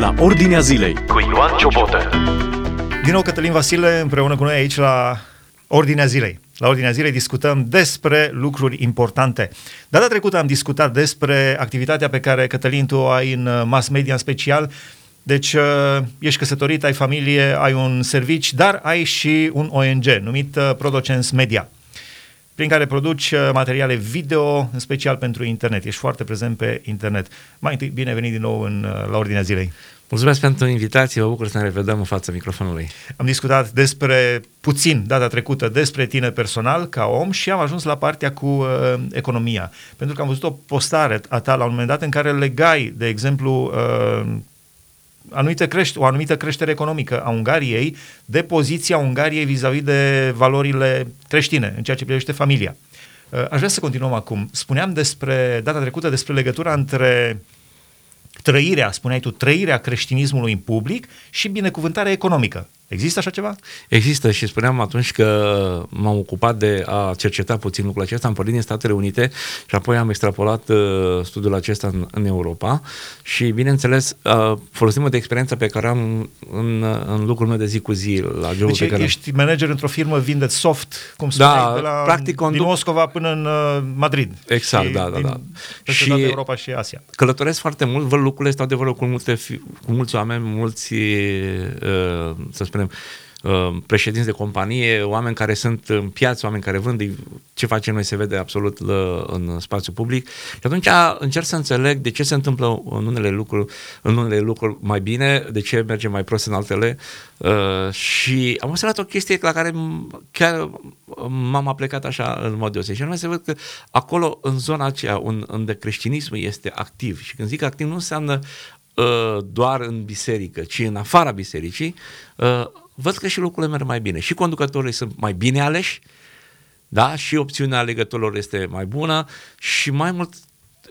la Ordinea Zilei cu Ioan Ciobotă. Din nou Cătălin Vasile împreună cu noi aici la Ordinea Zilei. La Ordinea Zilei discutăm despre lucruri importante. Data trecută am discutat despre activitatea pe care Cătălin tu o ai în mass media în special. Deci uh, ești căsătorit, ai familie, ai un servici, dar ai și un ONG numit uh, Producens Media prin care produci uh, materiale video, în special pentru internet. Ești foarte prezent pe internet. Mai întâi, bine venit din nou în, la Ordinea Zilei. Mulțumesc pentru invitație, mă bucur să ne revedem în fața microfonului. Am discutat despre puțin data trecută despre tine personal ca om și am ajuns la partea cu uh, economia. Pentru că am văzut o postare a ta la un moment dat în care legai, de exemplu, uh, anumită crește, o anumită creștere economică a Ungariei de poziția Ungariei vis-a-vis de valorile creștine în ceea ce privește familia. Uh, aș vrea să continuăm acum. Spuneam despre data trecută despre legătura între trăirea, spuneai tu, trăirea creștinismului în public și binecuvântarea economică. Există așa ceva? Există și spuneam atunci că m-am ocupat de a cerceta puțin lucrul acesta. Am pornit din Statele Unite și apoi am extrapolat uh, studiul acesta în, în Europa și, bineînțeles, uh, folosim de experiența pe care am în, în lucrul meu de zi cu zi la jobul deci pe care ești manager într-o firmă, vindeți soft, cum spuneai, da, de la, practic conduc... din Moscova până în uh, Madrid. Exact, și da, da, da. Și toată Europa și Asia. Călătoresc foarte mult, văd lucrurile, stau de vorbă cu, multe, cu mulți oameni, mulți, uh, să spunem, Uh, președinți de companie, oameni care sunt în piață, oameni care vând, ce facem noi se vede absolut în spațiu public. Și atunci încerc să înțeleg de ce se întâmplă în unele lucruri, în unele lucruri mai bine, de ce merge mai prost în altele. Uh, și am observat o chestie la care chiar m-am aplecat așa în mod deosebit. Și anume să văd că acolo, în zona aceea unde creștinismul este activ, și când zic activ nu înseamnă uh, doar în biserică, ci în afara bisericii, văd că și lucrurile merg mai bine. Și conducătorii sunt mai bine aleși, da? și opțiunea alegătorilor este mai bună și mai mult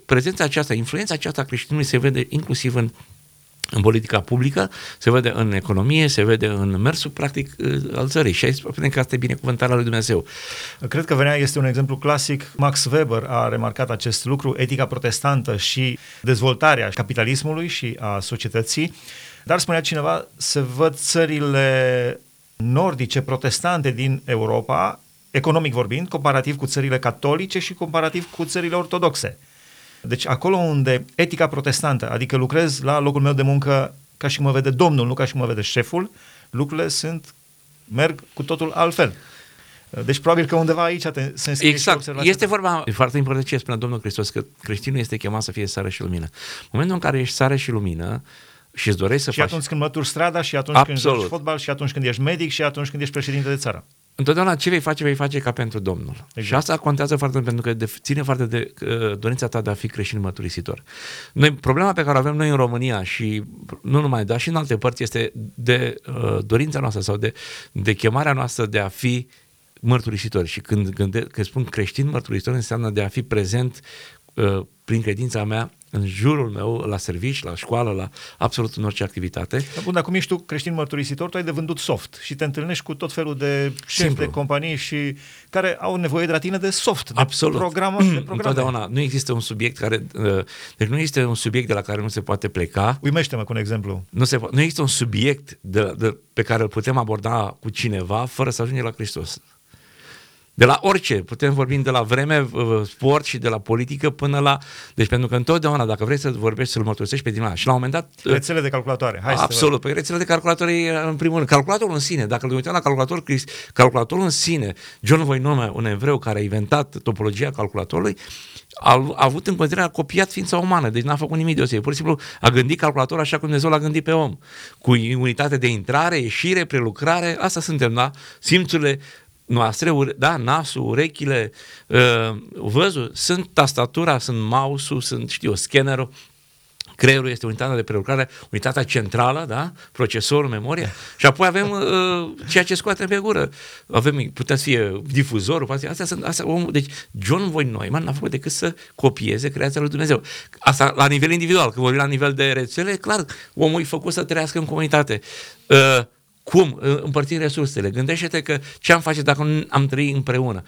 prezența aceasta, influența aceasta a creștinului se vede inclusiv în în politica publică, se vede în economie, se vede în mersul practic al țării și aici spunem că asta e binecuvântarea lui Dumnezeu. Cred că venea este un exemplu clasic. Max Weber a remarcat acest lucru, etica protestantă și dezvoltarea capitalismului și a societății. Dar spunea cineva, să văd țările nordice protestante din Europa, economic vorbind, comparativ cu țările catolice și comparativ cu țările ortodoxe. Deci acolo unde etica protestantă, adică lucrez la locul meu de muncă ca și cum mă vede domnul, nu ca și cum mă vede șeful, lucrurile sunt, merg cu totul altfel. Deci probabil că undeva aici te, se înscrie Exact. Este vorba, e foarte important ce spune Domnul Hristos, că creștinul este chemat să fie sare și lumină. În momentul în care ești sare și lumină, și îți dorești să și faci... atunci când mături strada, și atunci Absolut. când joci fotbal, și atunci când ești medic, și atunci când ești președinte de țară. Întotdeauna ce vei face, vei face ca pentru Domnul. Exact. Și asta contează foarte mult pentru că de, ține foarte de uh, dorința ta de a fi creștin măturisitor. Noi, problema pe care o avem noi în România și nu numai, dar și în alte părți este de uh, dorința noastră sau de, de chemarea noastră de a fi mărturisitori. Și când, când, când spun creștin mărturisitor înseamnă de a fi prezent uh, prin credința mea în jurul meu, la servici, la școală, la absolut în orice activitate. Da, bun, acum ești tu creștin mărturisitor, tu ai de vândut soft și te întâlnești cu tot felul de șefi de companii și care au nevoie de la tine de soft, de absolut. programă, de programe. Întotdeauna. Nu există un subiect care... Uh, deci nu este un subiect de la care nu se poate pleca. Uimește-mă cu un exemplu. Nu, se, nu există un subiect de, de, pe care îl putem aborda cu cineva fără să ajungem la Hristos. De la orice, putem vorbi de la vreme, uh, sport și de la politică până la... Deci pentru că întotdeauna, dacă vrei să vorbești, să-l mărturisești pe cineva. Și la un moment dat... Uh, rețele de calculatoare. Hai absolut. Păi rețele de calculatoare în primul rând. Calculatorul în sine, dacă îl uităm la calculator, calculatorul în sine, John Voinome, un evreu care a inventat topologia calculatorului, a, a avut în considerare, a copiat ființa umană, deci n-a făcut nimic deosebit. Pur și simplu a gândit calculatorul așa cum Dumnezeu l-a gândit pe om. Cu unitate de intrare, ieșire, prelucrare, asta suntem, da? Simțurile noastre, da, nasul, urechile, uh, văzul, sunt tastatura, sunt mouse-ul, sunt, știu, scannerul, creierul este unitatea de prelucrare, unitatea centrală, da? procesorul, memoria, și apoi avem uh, ceea ce scoatem pe gură. Avem, putea să fie difuzorul, poate, astea sunt, astea, omul, deci John Voight Neumann n-a făcut decât să copieze creația lui Dumnezeu. Asta la nivel individual, când vorbim la nivel de rețele, clar, omul e făcut să trăiască în comunitate. Uh, Cum? Împărțim resursele. Gândește-te că ce am face dacă nu am trăi împreună.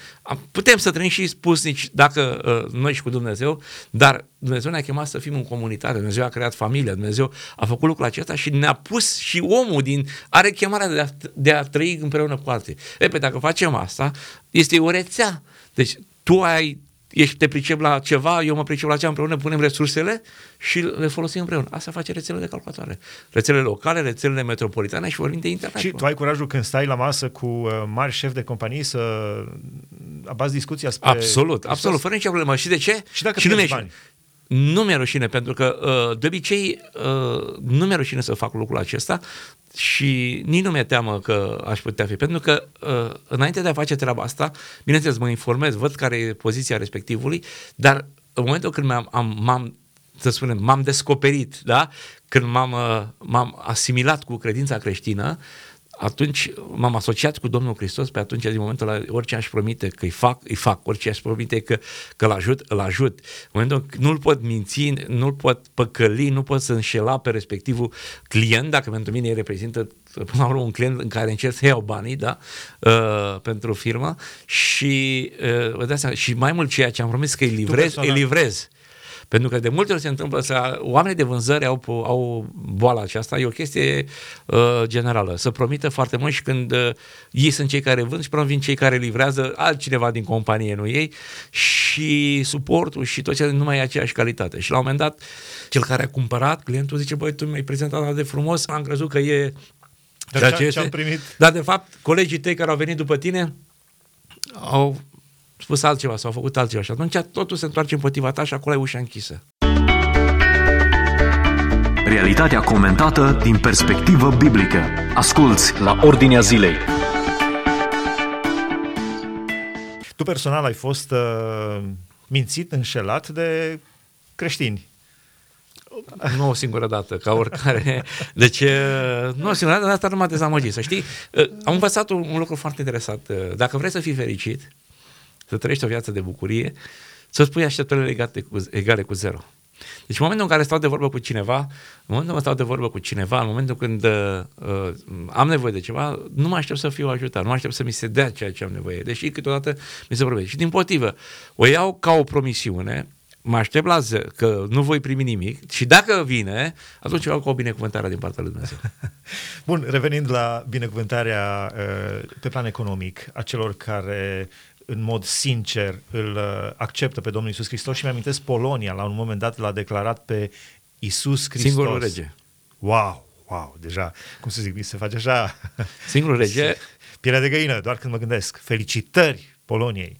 Putem să trăim și spusnici dacă uh, noi și cu Dumnezeu, dar Dumnezeu ne-a chemat să fim în comunitate, Dumnezeu a creat familia, Dumnezeu a făcut lucrul acesta și ne-a pus și omul din, are chemarea de a, de a trăi împreună cu alții. E, pe dacă facem asta, este o rețea. Deci tu ai ești, te pricep la ceva, eu mă pricep la ceva, împreună punem resursele și le folosim împreună. Asta face rețelele de calculatoare. Rețelele locale, rețelele metropolitane și vorbim de internet. Și tu ai curajul când stai la masă cu uh, mari șefi de companii să abazi discuția spre... Absolut, absolut, fără nicio problemă. Și de ce? Și dacă și nu bani. Nu mi-e rușine, pentru că uh, de obicei uh, nu mi-e rușine să fac lucrul acesta și nici nu mi-e teamă că aș putea fi, pentru că uh, înainte de a face treaba asta, bineînțeles mă informez, văd care e poziția respectivului, dar în momentul când m-am, am, m-am să spunem, m-am descoperit, da? când m-am, m-am asimilat cu credința creștină, uh, atunci m-am asociat cu Domnul Hristos pe atunci, din momentul ăla, orice aș promite că îi fac, îi fac, orice aș promite că, că îl ajut, îl ajut. În momentul nu-l pot minți, nu-l pot păcăli, nu pot să înșela pe respectivul client, dacă pentru mine reprezintă până la urmă un client în care încerc să iau banii, da, uh, pentru firmă și, uh, și mai mult ceea ce am promis că îi livrez, îi livrez. Pentru că de multe ori se întâmplă să oamenii de vânzări au, au boala aceasta, e o chestie uh, generală. Să promită foarte mult și când uh, ei sunt cei care vând și până vin cei care livrează altcineva din companie, nu ei, și suportul și tot ce nu mai e aceeași calitate. Și la un moment dat, cel care a cumpărat, clientul zice, băi, tu mi-ai prezentat atât de frumos, am crezut că e dar ce, ce am primit? Dar de fapt, colegii tăi care au venit după tine au spus altceva sau au făcut altceva și atunci totul se întoarce împotriva ta și acolo ai ușa închisă. Realitatea comentată din perspectivă biblică. Asculți la Ordinea Zilei. Tu personal ai fost uh, mințit, înșelat de creștini. Nu o singură dată, ca oricare. Deci, nu o singură dată, dar asta nu m-a dezamăgit. Să știi, am învățat un, un lucru foarte interesant. Dacă vrei să fii fericit, să trăiești o viață de bucurie, să-ți pui așteptările legate cu, egale cu zero. Deci în momentul în care stau de vorbă cu cineva, în momentul în care stau de vorbă cu cineva, în momentul când uh, am nevoie de ceva, nu mă aștept să fiu ajutat, nu mă aștept să mi se dea ceea ce am nevoie, deși câteodată mi se vorbește. Și din potrivă, o iau ca o promisiune, mă aștept la zi, că nu voi primi nimic și dacă vine, atunci iau ca o binecuvântare din partea lui Dumnezeu. Bun, revenind la binecuvântarea uh, pe plan economic a celor care în mod sincer îl uh, acceptă pe Domnul Isus Hristos și mi-amintesc Polonia, la un moment dat l-a declarat pe Isus Hristos. Singurul rege. Wow, wow, deja, cum să zic, mi se face așa... Singurul rege. Pielea de găină, doar când mă gândesc. Felicitări Poloniei.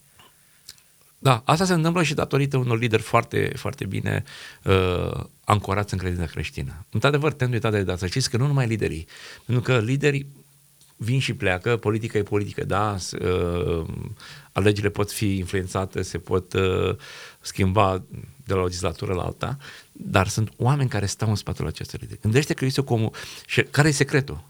Da, asta se întâmplă și datorită unor lideri foarte, foarte bine uh, ancorați în credința creștină. Într-adevăr, te-am uitat de data. Să știți că nu numai liderii, pentru că liderii vin și pleacă, politica e politică, da, uh, alegerile pot fi influențate, se pot uh, schimba de la o legislatură la alta, dar sunt oameni care stau în spatele acestor idei. Gândește că este comul. Și care e secretul?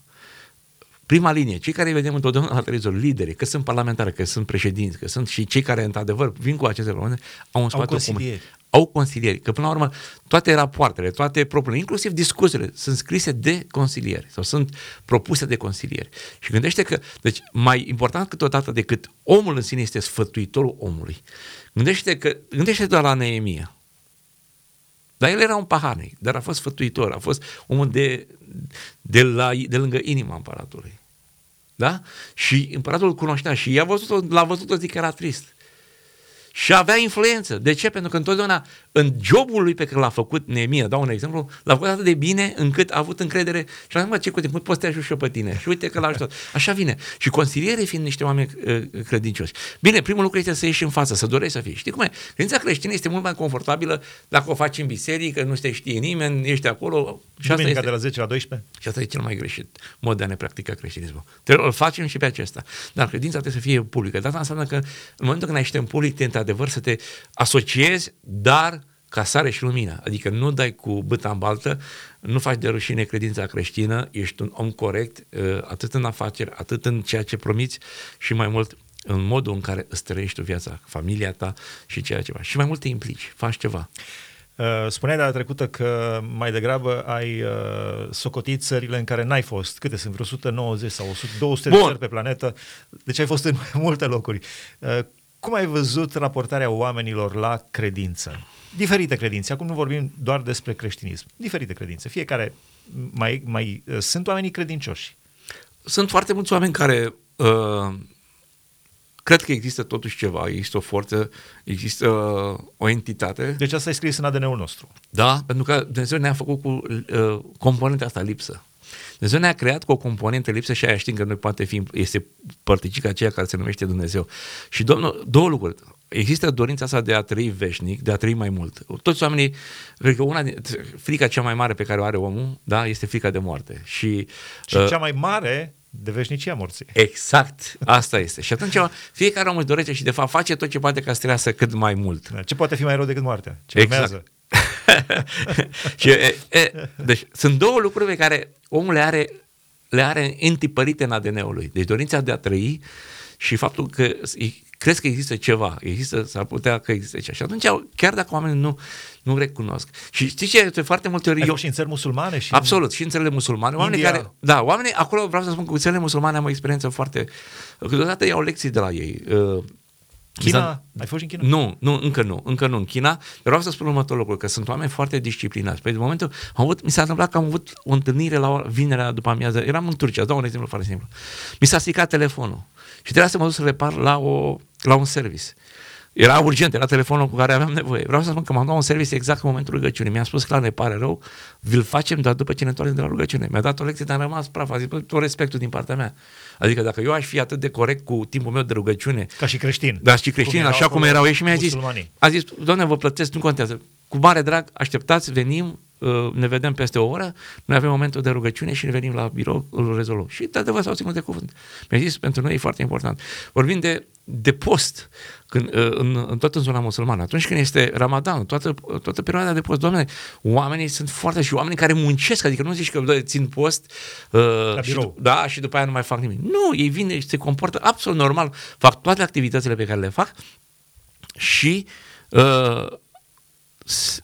Prima linie, cei care îi vedem întotdeauna la televizor, liderii, că sunt parlamentari, că sunt președinți, că sunt și cei care, într-adevăr, vin cu aceste probleme, au în spate au o au consilieri, că până la urmă toate rapoartele, toate propunerile, inclusiv discuțiile, sunt scrise de consilieri sau sunt propuse de consilieri. Și gândește că, deci mai important câteodată decât omul în sine este sfătuitorul omului. Gândește că, gândește doar la Neemia. Dar el era un paharnic, dar a fost sfătuitor, a fost omul de, de, la, de lângă inima împăratului. Da? Și împăratul îl cunoștea și i-a văzut l-a văzut-o, zic că era trist și avea influență. De ce? Pentru că întotdeauna în jobul lui pe care l-a făcut Neemia, dau un exemplu, l-a făcut atât de bine încât a avut încredere și a zis, mă, ce cu timp, poți să te ajut și eu pe tine. Și uite că l-a ajutat. Așa vine. Și consilierii fiind niște oameni uh, credincioși. Bine, primul lucru este să ieși în față, să dorești să fii. Știi cum e? Credința creștină este mult mai confortabilă dacă o faci în biserică, nu te știe nimeni, ești acolo. Și asta este... de la 10 la 12? Și asta e cel mai greșit mod de a ne practica creștinismul. Trebuie, îl facem și pe acesta. Dar credința trebuie să fie publică. Dar asta înseamnă că în momentul când ești în public, te într-adevăr să te asociezi, dar ca sare și lumină. Adică nu dai cu băta în baltă, nu faci de rușine credința creștină, ești un om corect, uh, atât în afaceri, atât în ceea ce promiți și mai mult în modul în care îți trăiești tu viața, familia ta și ceea ce faci. Și mai mult te implici, faci ceva. Uh, spuneai data trecută că mai degrabă ai uh, socotit țările în care n-ai fost. Câte sunt? Vreo 190 sau 100, 200 Bun. de țări pe planetă. Deci ai fost în mai multe locuri. Uh, cum ai văzut raportarea oamenilor la credință? Diferite credințe. Acum nu vorbim doar despre creștinism. Diferite credințe. Fiecare mai, mai uh, sunt oamenii credincioși. Sunt foarte mulți oameni care uh, cred că există totuși ceva, există o forță, există uh, o entitate. Deci asta e scris în ADN-ul nostru. Da, pentru că Dumnezeu ne-a făcut cu uh, componenta asta lipsă. Dumnezeu ne-a creat cu o componentă lipsă și aia știm că noi poate fi, este părticica aceea care se numește Dumnezeu. Și Domnul, două lucruri. Există dorința asta de a trăi veșnic, de a trăi mai mult. Toți oamenii, cred că una din, frica cea mai mare pe care o are omul, da, este frica de moarte. Și, Și uh, cea mai mare de veșnicia morții. Exact, asta este. Și atunci fiecare om își dorește și de fapt face tot ce poate ca să trăiască cât mai mult. Da, Ce poate fi mai rău decât moartea? Ce Exact. urmează? și, e, e, deci sunt două lucruri pe care omul le are, le are întipărite în ADN-ul lui. Deci dorința de a trăi și faptul că crezi că există ceva, există, s-ar putea că există ceva. Și atunci, chiar dacă oamenii nu, nu recunosc. Și știți ce? De foarte multe ori Ai eu... fost și în țări musulmane? Și Absolut, și în țările musulmane. Oamenii India. care, da, oamenii, acolo vreau să spun că cu țările musulmane am o experiență foarte... Câteodată iau lecții de la ei. Uh, China? Ai fost și în China? nu, nu, încă nu, încă nu în China. Vreau să spun următorul lucru, că sunt oameni foarte disciplinați. Pe momentul, am avut, mi s-a întâmplat că am avut o întâlnire la o- vinerea după amiază. Eram în Turcia, îți dau un exemplu foarte simplu. Mi s-a stricat telefonul și trebuia să mă duc să repar la, o, la un service. Era urgent, era telefonul cu care aveam nevoie. Vreau să spun că m-am dat un service exact în momentul rugăciunii. Mi-a spus clar, ne pare rău, vi-l facem doar după ce ne întoarcem de la rugăciune. Mi-a dat o lecție, dar am rămas praf. A zis, bă, tot respectul din partea mea. Adică dacă eu aș fi atât de corect cu timpul meu de rugăciune, Ca și creștin. dar și creștini, așa cum erau ei și mi-a zis, musulmanii. a zis, doamne, vă plătesc, nu contează. Cu mare drag, așteptați, venim, uh, ne vedem peste o oră, noi avem momentul de rugăciune și ne venim la birou, îl rezolvăm. Și de adevăr s-au ținut de cuvânt. Mi-a zis, pentru noi e foarte important. Vorbim de, de post, când, uh, în, în tot în zona musulmană. Atunci când este Ramadan, toată, toată perioada de post, doamne, oamenii sunt foarte și oamenii care muncesc, adică nu zici că doamne, țin post uh, și, birou. dup- da, și după aia nu mai fac nimic. Nu, ei vin și se comportă absolut normal, fac toate activitățile pe care le fac și uh, s-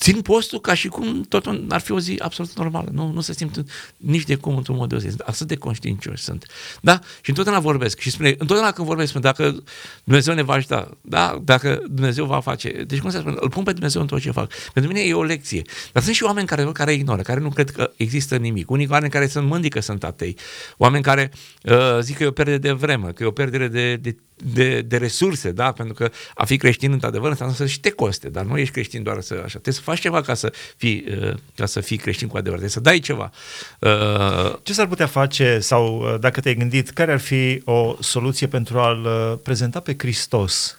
țin postul ca și cum totul ar fi o zi absolut normală. Nu, nu se simt nici de cum într-un mod deosebit. Atât de conștiincioși sunt. Da? Și întotdeauna vorbesc. Și spune, întotdeauna când vorbesc, spune, dacă Dumnezeu ne va ajuta, da? dacă Dumnezeu va face. Deci cum se spune? Îl pun pe Dumnezeu în tot ce fac. Pentru mine e o lecție. Dar sunt și oameni care, care ignoră, care nu cred că există nimic. Unii oameni care sunt mândri că sunt atei. Oameni care uh, zic că e o pierdere de vreme, că e o pierdere de, de de, de resurse, da? Pentru că a fi creștin, într-adevăr, înseamnă să și te coste, dar nu ești creștin doar să așa. Trebuie să faci ceva ca să fii, uh, ca să fii creștin cu adevărat. Trebuie să dai ceva. Uh, Ce s-ar putea face sau uh, dacă te-ai gândit, care ar fi o soluție pentru a-L uh, prezenta pe Hristos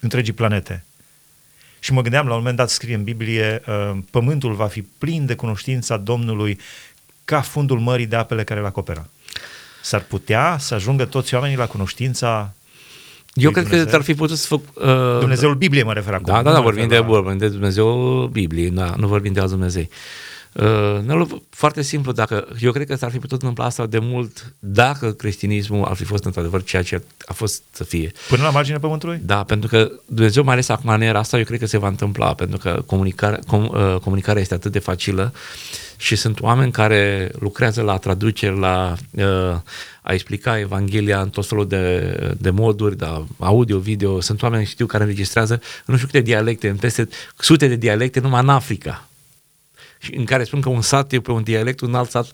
întregii planete? Și mă gândeam, la un moment dat scrie în Biblie, uh, pământul va fi plin de cunoștința Domnului ca fundul mării de apele care îl acoperă. S-ar putea să ajungă toți oamenii la cunoștința eu lui cred că Dumnezeu? ar fi putut să fac... Uh, Dumnezeul Biblie mă refer acum. Da, da, nu da, mă vorbim refer de, la- vorbim de Dumnezeu Biblie, da, nu vorbim de alți Dumnezei. Uh, ne foarte simplu, dacă eu cred că s-ar fi putut întâmpla asta de mult dacă creștinismul ar fi fost într-adevăr ceea ce a fost să fie. Până la marginea pământului? Da, pentru că Dumnezeu, mai ales acum în era asta, eu cred că se va întâmpla, pentru că comunicarea, com, uh, comunicarea este atât de facilă și sunt oameni care lucrează la traduceri, la uh, a explica Evanghelia în tot felul de, de moduri, da, audio, video, sunt oameni, știu, care înregistrează în nu știu câte dialecte, în peste sute de dialecte numai în Africa. Și în care spun că un sat e pe un dialect, un alt sat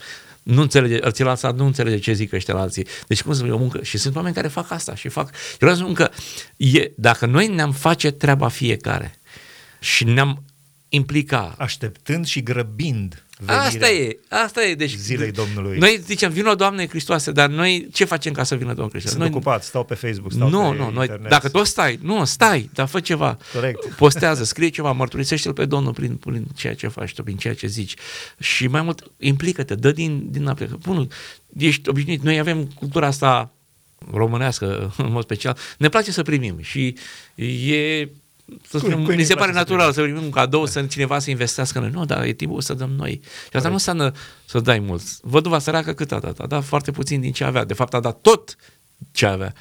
nu înțelege, celălalt sat nu înțelege ce zic ăștia la alții. Deci cum să e o muncă? Și sunt oameni care fac asta și fac. Eu vreau să spun că e, dacă noi ne-am face treaba fiecare și ne-am implica Așteptând și grăbind venirea Asta e, asta e. Deci, zilei Domnului. Noi zicem, vină Doamne Hristoase, dar noi ce facem ca să vină Domnul Hristos? Sunt Noi, ocupat, stau pe Facebook, stau nu, pe nu, noi, internet. dacă tot stai, nu, stai, dar fă ceva. Corect. Postează, scrie ceva, mărturisește-l pe Domnul prin, prin ceea ce faci tu, prin ceea ce zici. Și mai mult, implică-te, dă din, din aplică. Bunul, ești obișnuit, noi avem cultura asta românească, în mod special, ne place să primim și e să spunem, cui nu-i mi se place pare să natural să primim un cadou, să cineva să investească în noi. Nu, dar e timpul să dăm noi. Și asta nu înseamnă să dai mult. Văduva săracă cât a dat? A dat foarte puțin din ce avea. De fapt, a dat tot ce avea.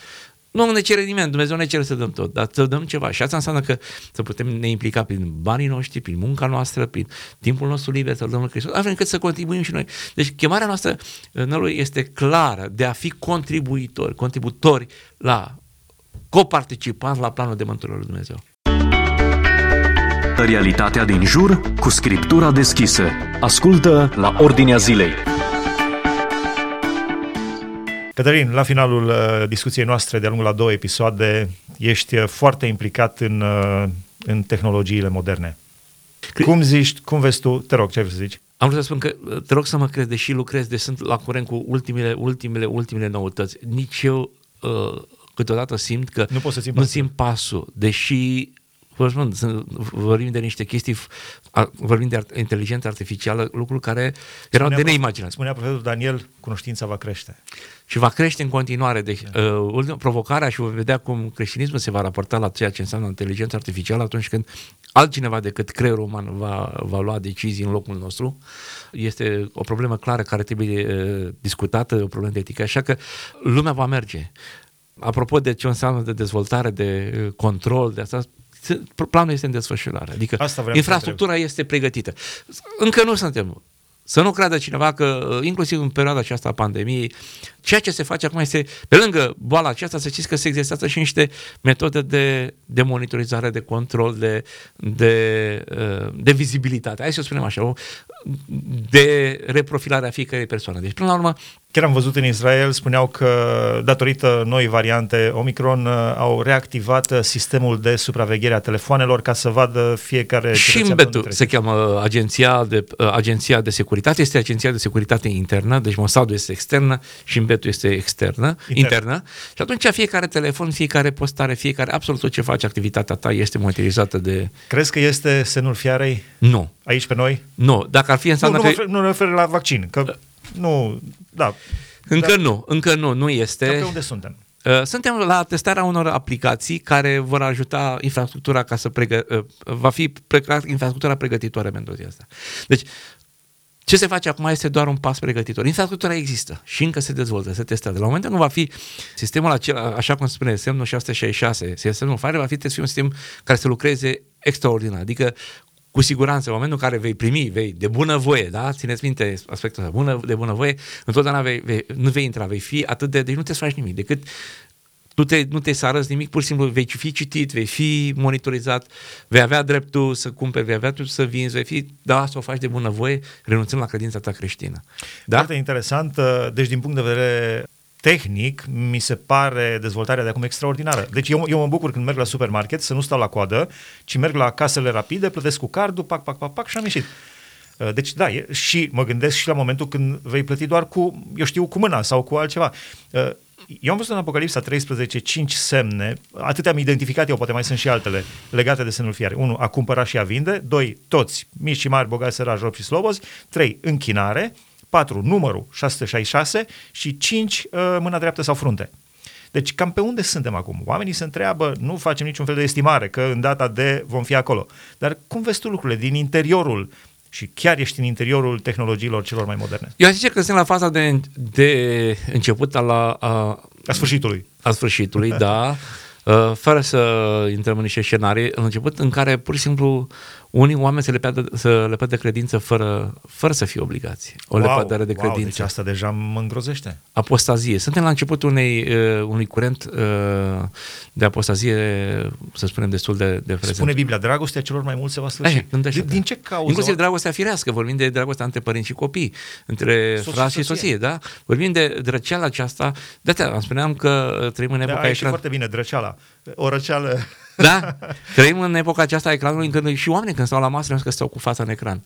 Nu ne cere nimeni, Dumnezeu ne cere să dăm tot, dar să dăm ceva. Și asta înseamnă că să putem ne implica prin banii noștri, prin munca noastră, prin timpul nostru liber, să dăm Hristos, astfel încât să contribuim și noi. Deci chemarea noastră noi este clară de a fi contribuitori, contributori la coparticipanți la planul de mântuire lui Dumnezeu. Realitatea din jur cu scriptura deschisă. Ascultă la Ordinea Zilei. Cătălin, la finalul uh, discuției noastre, de-a lungul la două episoade, ești uh, foarte implicat în, uh, în tehnologiile moderne. Cre- cum zici, cum vezi tu, te rog, ce vrei să zici? Am vrut să spun că te rog să mă crezi, deși lucrez, de sunt la curent cu ultimele, ultimele, ultimele noutăți. Nici eu uh, câteodată simt că nu, pot să țin nu țin pasul, deși vă spun, vorbim de niște chestii, vorbim de inteligență artificială, lucruri care erau spunea, de neimaginat. Spunea profesorul Daniel, cunoștința va crește. Și va crește în continuare. Deci, da. uh, provocarea și vom vedea cum creștinismul se va raporta la ceea ce înseamnă inteligența artificială atunci când altcineva decât creierul uman va, va lua decizii în locul nostru. Este o problemă clară care trebuie uh, discutată, o problemă de etică, așa că lumea va merge. Apropo de ce înseamnă de dezvoltare, de uh, control, de asta, planul este în desfășurare. Adică Asta infrastructura este pregătită. Încă nu suntem. Să nu creadă cineva că, uh, inclusiv în perioada aceasta a pandemiei, ceea ce se face acum este, pe lângă boala aceasta, să știți că se exersează și niște metode de, de monitorizare, de control, de, de, uh, de vizibilitate. Hai să o spunem așa, de reprofilare a fiecărei persoane. Deci, până la urmă, Chiar am văzut în Israel, spuneau că datorită noi variante Omicron uh, au reactivat uh, sistemul de supraveghere a telefoanelor ca să vadă fiecare... Și în Betu se cheamă agenția de, uh, agenția de securitate, este agenția de securitate internă, deci Mossad este externă și în Betu este externă, Intern. internă. Și atunci fiecare telefon, fiecare postare, fiecare, absolut tot ce face activitatea ta este monitorizată de... Crezi că este semnul fiarei? Nu. Aici pe noi? Nu. Dacă ar fi înseamnă nu, nu, că... Nu, nu refer la vaccin, că nu, da. Încă dar, nu, încă nu, nu este. Dar pe unde suntem? Uh, suntem la testarea unor aplicații care vor ajuta infrastructura ca să pregă, uh, va fi infrastructura pregătitoare pentru asta. Deci, ce se face acum este doar un pas pregătitor. Infrastructura există și încă se dezvoltă, se testează. La momentul nu va fi sistemul acela, așa cum spune, semnul 666, sistemul FIRE, va fi, trebuie să fie un sistem care să lucreze extraordinar. Adică cu siguranță, în momentul în care vei primi, vei, de bună voie, da? Țineți minte aspectul ăsta, bună, de bună voie, întotdeauna vei, vei, nu vei intra, vei fi atât de, deci nu te să faci nimic, decât tu te, nu te să arăți nimic, pur și simplu vei fi citit, vei fi monitorizat, vei avea dreptul să cumperi, vei avea dreptul să vinzi, vei fi, da, să o faci de bună voie, renunțând la credința ta creștină. Da? Foarte interesant, uh, deci din punct de vedere tehnic, mi se pare dezvoltarea de acum extraordinară. Deci eu, eu mă bucur când merg la supermarket să nu stau la coadă, ci merg la casele rapide, plătesc cu cardul, pac, pac, pac, pac și am ieșit. Uh, deci da, e, și mă gândesc și la momentul când vei plăti doar cu, eu știu, cu mâna sau cu altceva. Uh, eu am văzut în Apocalipsa 13 cinci semne, atâtea am identificat eu, poate mai sunt și altele, legate de semnul fiare. 1. A cumpăra și a vinde. 2. Toți, mici și mari, bogați, săraci, robi și slobozi. 3. Închinare. 4. Numărul 666 și 5. Uh, mâna dreaptă sau frunte. Deci cam pe unde suntem acum? Oamenii se întreabă, nu facem niciun fel de estimare că în data de vom fi acolo. Dar cum vezi tu lucrurile din interiorul și chiar ești în interiorul tehnologiilor celor mai moderne? Eu aș zice că sunt la faza de, de început a, la, a, a sfârșitului. A sfârșitului, da. Uh, fără să intrăm în niște scenarii, în început în care pur și simplu unii oameni se lepea de, să lepea de credință fără, fără să fie obligați. O wow, lepădare de credință. Wow, deci asta deja mă îngrozește. Apostazie. Suntem la începutul unei, uh, unui curent uh, de apostazie, să spunem, destul de, de prezent. Spune Biblia, dragostea celor mai mulți se va sfârși. Eh, din, din ce cauză? Inclusiv dragostea firească, vorbim de dragostea între părinți și copii, între frați și soție, da? Vorbim de drăceala aceasta. De am spuneam că trăim în epoca da, ecran... foarte bine, drăceala. O răceală da? Trăim în epoca aceasta a ecranului când și oamenii când stau la masă că stau cu fața în ecran.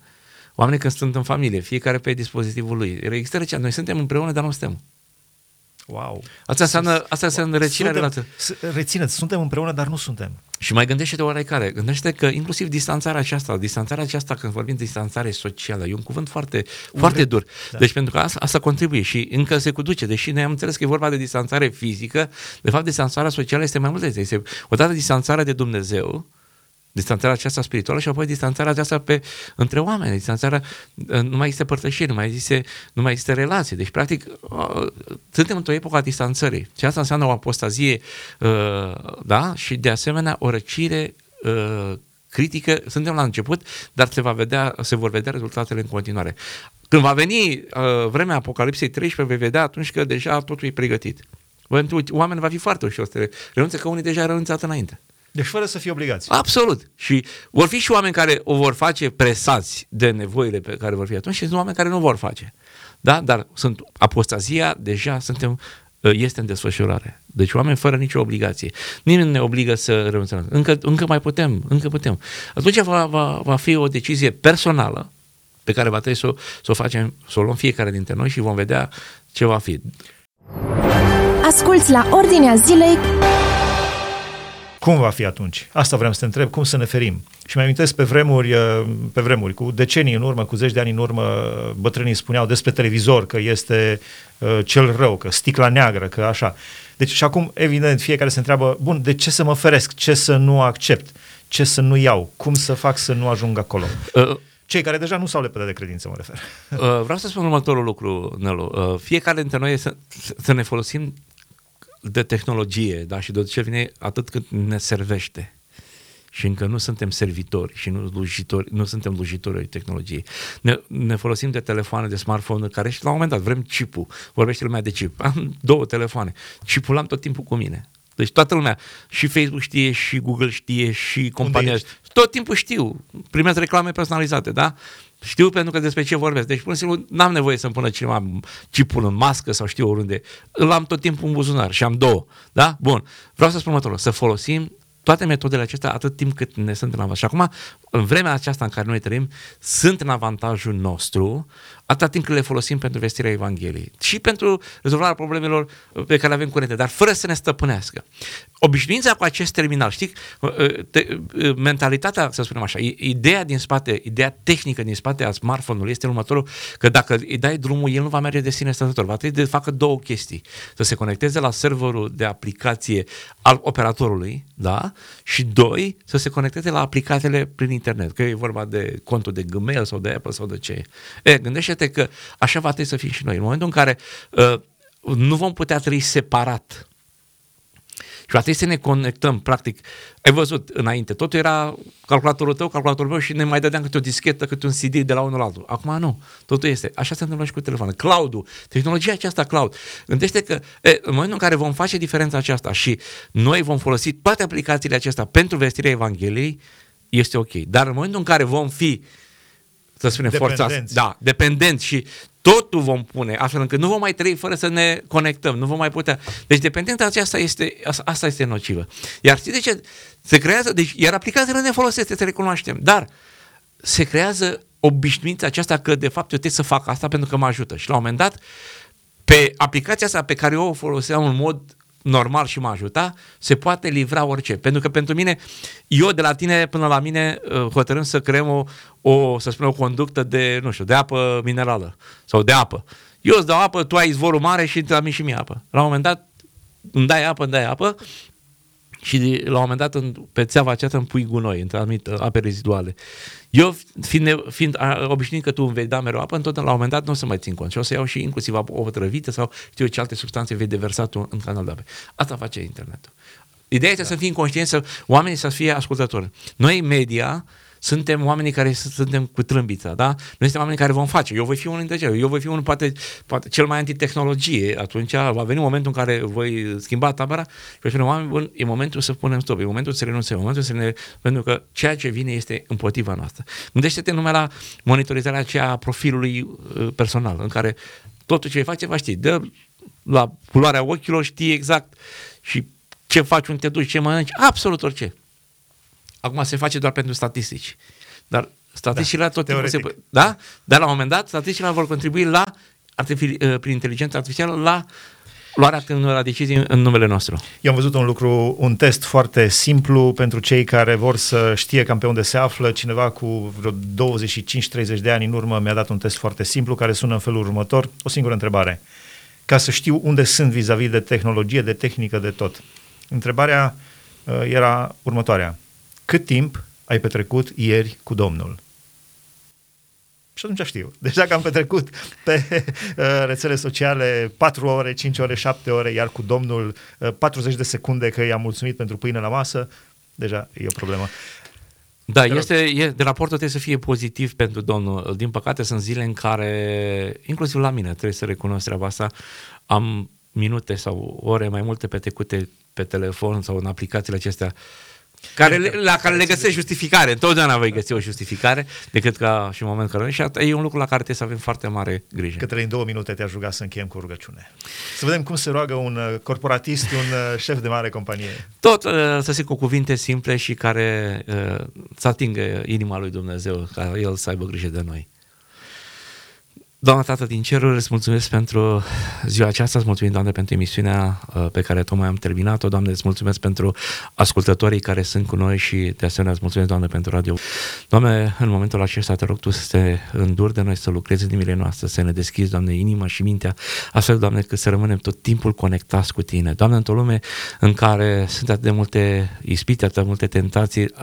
Oamenii când sunt în familie, fiecare pe dispozitivul lui. Există răceală. Noi suntem împreună, dar nu suntem. Wow. Asta înseamnă, asta înseamnă reținerea relației. Rețineți, suntem împreună, dar nu suntem. Și mai gândește-te oarecare. Gândește că inclusiv distanțarea aceasta, distanțarea aceasta, când vorbim de distanțare socială, e un cuvânt foarte, Ure. foarte dur. Da. Deci pentru că asta, asta contribuie și încă se conduce. Deși noi am înțeles că e vorba de distanțare fizică, de fapt distanțarea socială este mai mult de este odată distanțarea de Dumnezeu, Distanțarea aceasta spirituală și apoi distanțarea aceasta pe, între oameni, distanțarea, nu mai există părtășiri, nu mai există, nu mai există relații. Deci, practic, suntem într-o epocă a distanțării. Și asta înseamnă o apostazie, da? Și, de asemenea, o răcire critică, suntem la început, dar se, va vedea, se vor vedea rezultatele în continuare. Când va veni uh, vremea Apocalipsei 13, vei vedea atunci că deja totul e pregătit. Pentru oameni va fi foarte ușor să renunțe, că unii deja au renunțat înainte. Deci fără să fie obligați. Absolut. Și vor fi și oameni care o vor face presați de nevoile pe care vor fi atunci și sunt oameni care nu vor face. Da? Dar sunt apostazia, deja suntem uh, este în desfășurare. Deci oameni fără nicio obligație. Nimeni nu ne obligă să renunțăm. Încă, încă mai putem, încă putem. Atunci va, va, va fi o decizie personală pe care va trebui să, să o facem, să o luăm fiecare dintre noi și vom vedea ce va fi. Asculți la Ordinea Zilei cum va fi atunci? Asta vreau să te întreb, cum să ne ferim? Și mai amintesc pe vremuri, uh, pe vremuri, cu decenii în urmă, cu zeci de ani în urmă, bătrânii spuneau despre televizor că este uh, cel rău, că sticla neagră, că așa. Deci și acum, evident, fiecare se întreabă, bun, de ce să mă feresc? Ce să nu accept? Ce să nu iau? Cum să fac să nu ajung acolo? Uh. Cei care deja nu s-au lepădat de credință, mă refer. Uh, vreau să spun următorul lucru, Nelu. Uh, fiecare dintre noi să, să ne folosim de tehnologie, da, și de ce vine atât cât ne servește. Și încă nu suntem servitori și nu, slujitori, nu suntem slujitori ai tehnologiei. Ne, ne folosim de telefoane, de smartphone care și la un moment dat vrem chipul. Vorbește lumea de chip. Am două telefoane. Chipul am tot timpul cu mine. Deci toată lumea, și Facebook știe, și Google știe, și compania tot timpul știu. Primesc reclame personalizate, da? Știu pentru că despre ce vorbesc. Deci, pur și simplu, n-am nevoie să-mi pună cineva chipul în mască sau știu oriunde. Îl am tot timpul în buzunar și am două. Da? Bun. Vreau să spun următorul. Să folosim toate metodele acestea atât timp cât ne sunt în avantaj. Și acum, în vremea aceasta în care noi trăim, sunt în avantajul nostru, atâta timp cât le folosim pentru vestirea Evangheliei și pentru rezolvarea problemelor pe care le avem curente, dar fără să ne stăpânească. Obișnuința cu acest terminal, știi, mentalitatea, să spunem așa, ideea din spate, ideea tehnică din spate a smartphone-ului este următorul, că dacă îi dai drumul, el nu va merge de sine stătător, va trebui să facă două chestii, să se conecteze la serverul de aplicație al operatorului, da, și doi, să se conecteze la aplicațiile prin internet, că e vorba de contul de Gmail sau de Apple sau de ce. E, gândește-te că așa va trebui să fim și noi. În momentul în care uh, nu vom putea trăi separat și va trebui să ne conectăm, practic. Ai văzut înainte, totul era calculatorul tău, calculatorul meu și ne mai dădeam câte o dischetă, câte un CD de la unul la altul. Acum nu, totul este. Așa se întâmplă și cu telefonul. Cloud-ul, tehnologia aceasta cloud. Gândește că e, în momentul în care vom face diferența aceasta și noi vom folosi toate aplicațiile acestea pentru vestirea Evangheliei, este ok. Dar în momentul în care vom fi să spunem forțați, da, dependenți și totul vom pune, astfel încât nu vom mai trăi fără să ne conectăm, nu vom mai putea. Deci dependența aceasta este, asta este nocivă. Iar știi de ce? Se creează, deci, iar aplicațiile ne folosesc, să recunoaștem, dar se creează obișnuința aceasta că de fapt eu trebuie să fac asta pentru că mă ajută. Și la un moment dat, pe aplicația asta pe care eu o foloseam în mod normal și mă ajuta, se poate livra orice. Pentru că pentru mine, eu de la tine până la mine uh, hotărâm să creăm o, o să spunem, o conductă de, nu știu, de apă minerală sau de apă. Eu îți dau apă, tu ai izvorul mare și îți și mie apă. La un moment dat îmi dai apă, îmi dai apă și de, la un moment dat în, pe țeava aceasta îmi pui gunoi, într anumite ape reziduale. Eu, fiind, fiind obișnuit că tu îmi vei da mereu apă, întotdeauna la un moment dat nu o să mai țin cont și o să iau și inclusiv apă otrăvită sau știu ce alte substanțe vei deversa tu în canal de apă. Asta face internetul. Ideea este da. să fim conștienți, să, oamenii să fie ascultători. Noi, media, suntem oamenii care suntem cu trâmbița, da? Noi suntem oamenii care vom face. Eu voi fi unul dintre cei. Eu voi fi unul poate, poate cel mai antitehnologie. Atunci va veni momentul în care voi schimba tabăra și voi spune, oameni buni, e momentul să punem stop, e momentul să renunțăm, e momentul să ne... Pentru că ceea ce vine este împotriva noastră. Gândește-te numai la monitorizarea aceea a profilului uh, personal, în care totul ce face va ști. De la culoarea ochilor știi exact și ce faci, unde te duci, ce mănânci, absolut orice. Acum se face doar pentru statistici. Dar statisticile da, tot timpul se... Da? Dar la un moment dat, statisticile vor contribui la, uh, prin inteligența artificială, la luarea la decizii în numele nostru. Eu am văzut un lucru, un test foarte simplu pentru cei care vor să știe cam pe unde se află. Cineva cu vreo 25-30 de ani în urmă mi-a dat un test foarte simplu care sună în felul următor. O singură întrebare. Ca să știu unde sunt vis-a-vis de tehnologie, de tehnică, de tot. Întrebarea uh, era următoarea cât timp ai petrecut ieri cu Domnul? Și atunci știu. Deci dacă am petrecut pe uh, rețele sociale 4 ore, 5 ore, 7 ore, iar cu Domnul uh, 40 de secunde că i-am mulțumit pentru pâine la masă, deja e o problemă. Da, este, e, de raportul trebuie să fie pozitiv pentru Domnul. Din păcate sunt zile în care, inclusiv la mine, trebuie să recunosc treaba asta, am minute sau ore mai multe petrecute pe telefon sau în aplicațiile acestea care, la care le găsești justificare. Întotdeauna vei găsi o justificare decât ca și în momentul care... Și e un lucru la care trebuie să avem foarte mare grijă. Către în două minute te-aș ruga să încheiem cu rugăciune. Să vedem cum se roagă un uh, corporatist, un uh, șef de mare companie. Tot uh, să zic cu cuvinte simple și care să atingă inima lui Dumnezeu, ca El să aibă grijă de noi. Doamna Tată din Ceruri, îți mulțumesc pentru ziua aceasta, îți mulțumim, Doamne, pentru emisiunea uh, pe care tocmai am terminat-o. Doamne, îți mulțumesc pentru ascultătorii care sunt cu noi și, de asemenea, îți mulțumesc, Doamne, pentru radio. Doamne, în momentul acesta te rog Tu să te înduri de noi, să lucrezi în inimile noastre, să ne deschizi, Doamne, inima și mintea, astfel, Doamne, că să rămânem tot timpul conectați cu Tine. Doamne, într-o lume în care sunt atât de multe ispite, atât de multe tentații,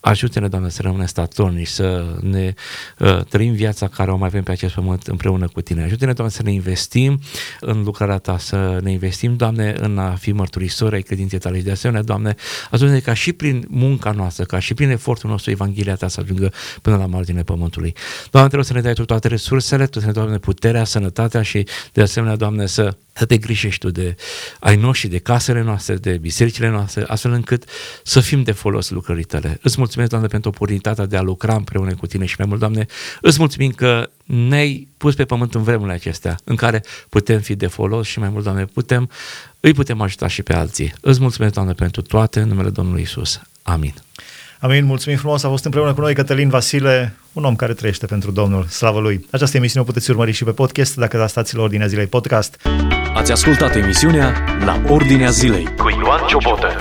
ajută-ne, Doamne, să rămânem statornici, să ne uh, trăim viața care o mai avem pe acest pământ împreună cu tine. Ajută-ne, Doamne, să ne investim în lucrarea ta, să ne investim, Doamne, în a fi mărturisori ai credinței tale și de asemenea, Doamne, ajută-ne ca și prin munca noastră, ca și prin efortul nostru, Evanghelia ta să ajungă până la marginea pământului. Doamne, trebuie să ne dai tu toate resursele, tu să ne Doamne, puterea, sănătatea și de asemenea, Doamne, să să te grijești tu de ai noștri, de casele noastre, de bisericile noastre, astfel încât să fim de folos lucrării tale. Îți mulțumesc, Doamne, pentru oportunitatea de a lucra împreună cu tine și mai mult, Doamne, îți mulțumim că ne-ai pus pe pământ în vremurile acestea, în care putem fi de folos și mai mult, Doamne, putem, îi putem ajuta și pe alții. Îți mulțumesc, Doamne, pentru toate, în numele Domnului Isus. Amin. Amin, mulțumim frumos, a fost împreună cu noi Cătălin Vasile, un om care trăiește pentru Domnul. Slavă lui! Această emisiune o puteți urmări și pe podcast dacă da stați la Ordinea Zilei Podcast. Ați ascultat emisiunea La Ordinea Zilei cu Ioan Ciobotă.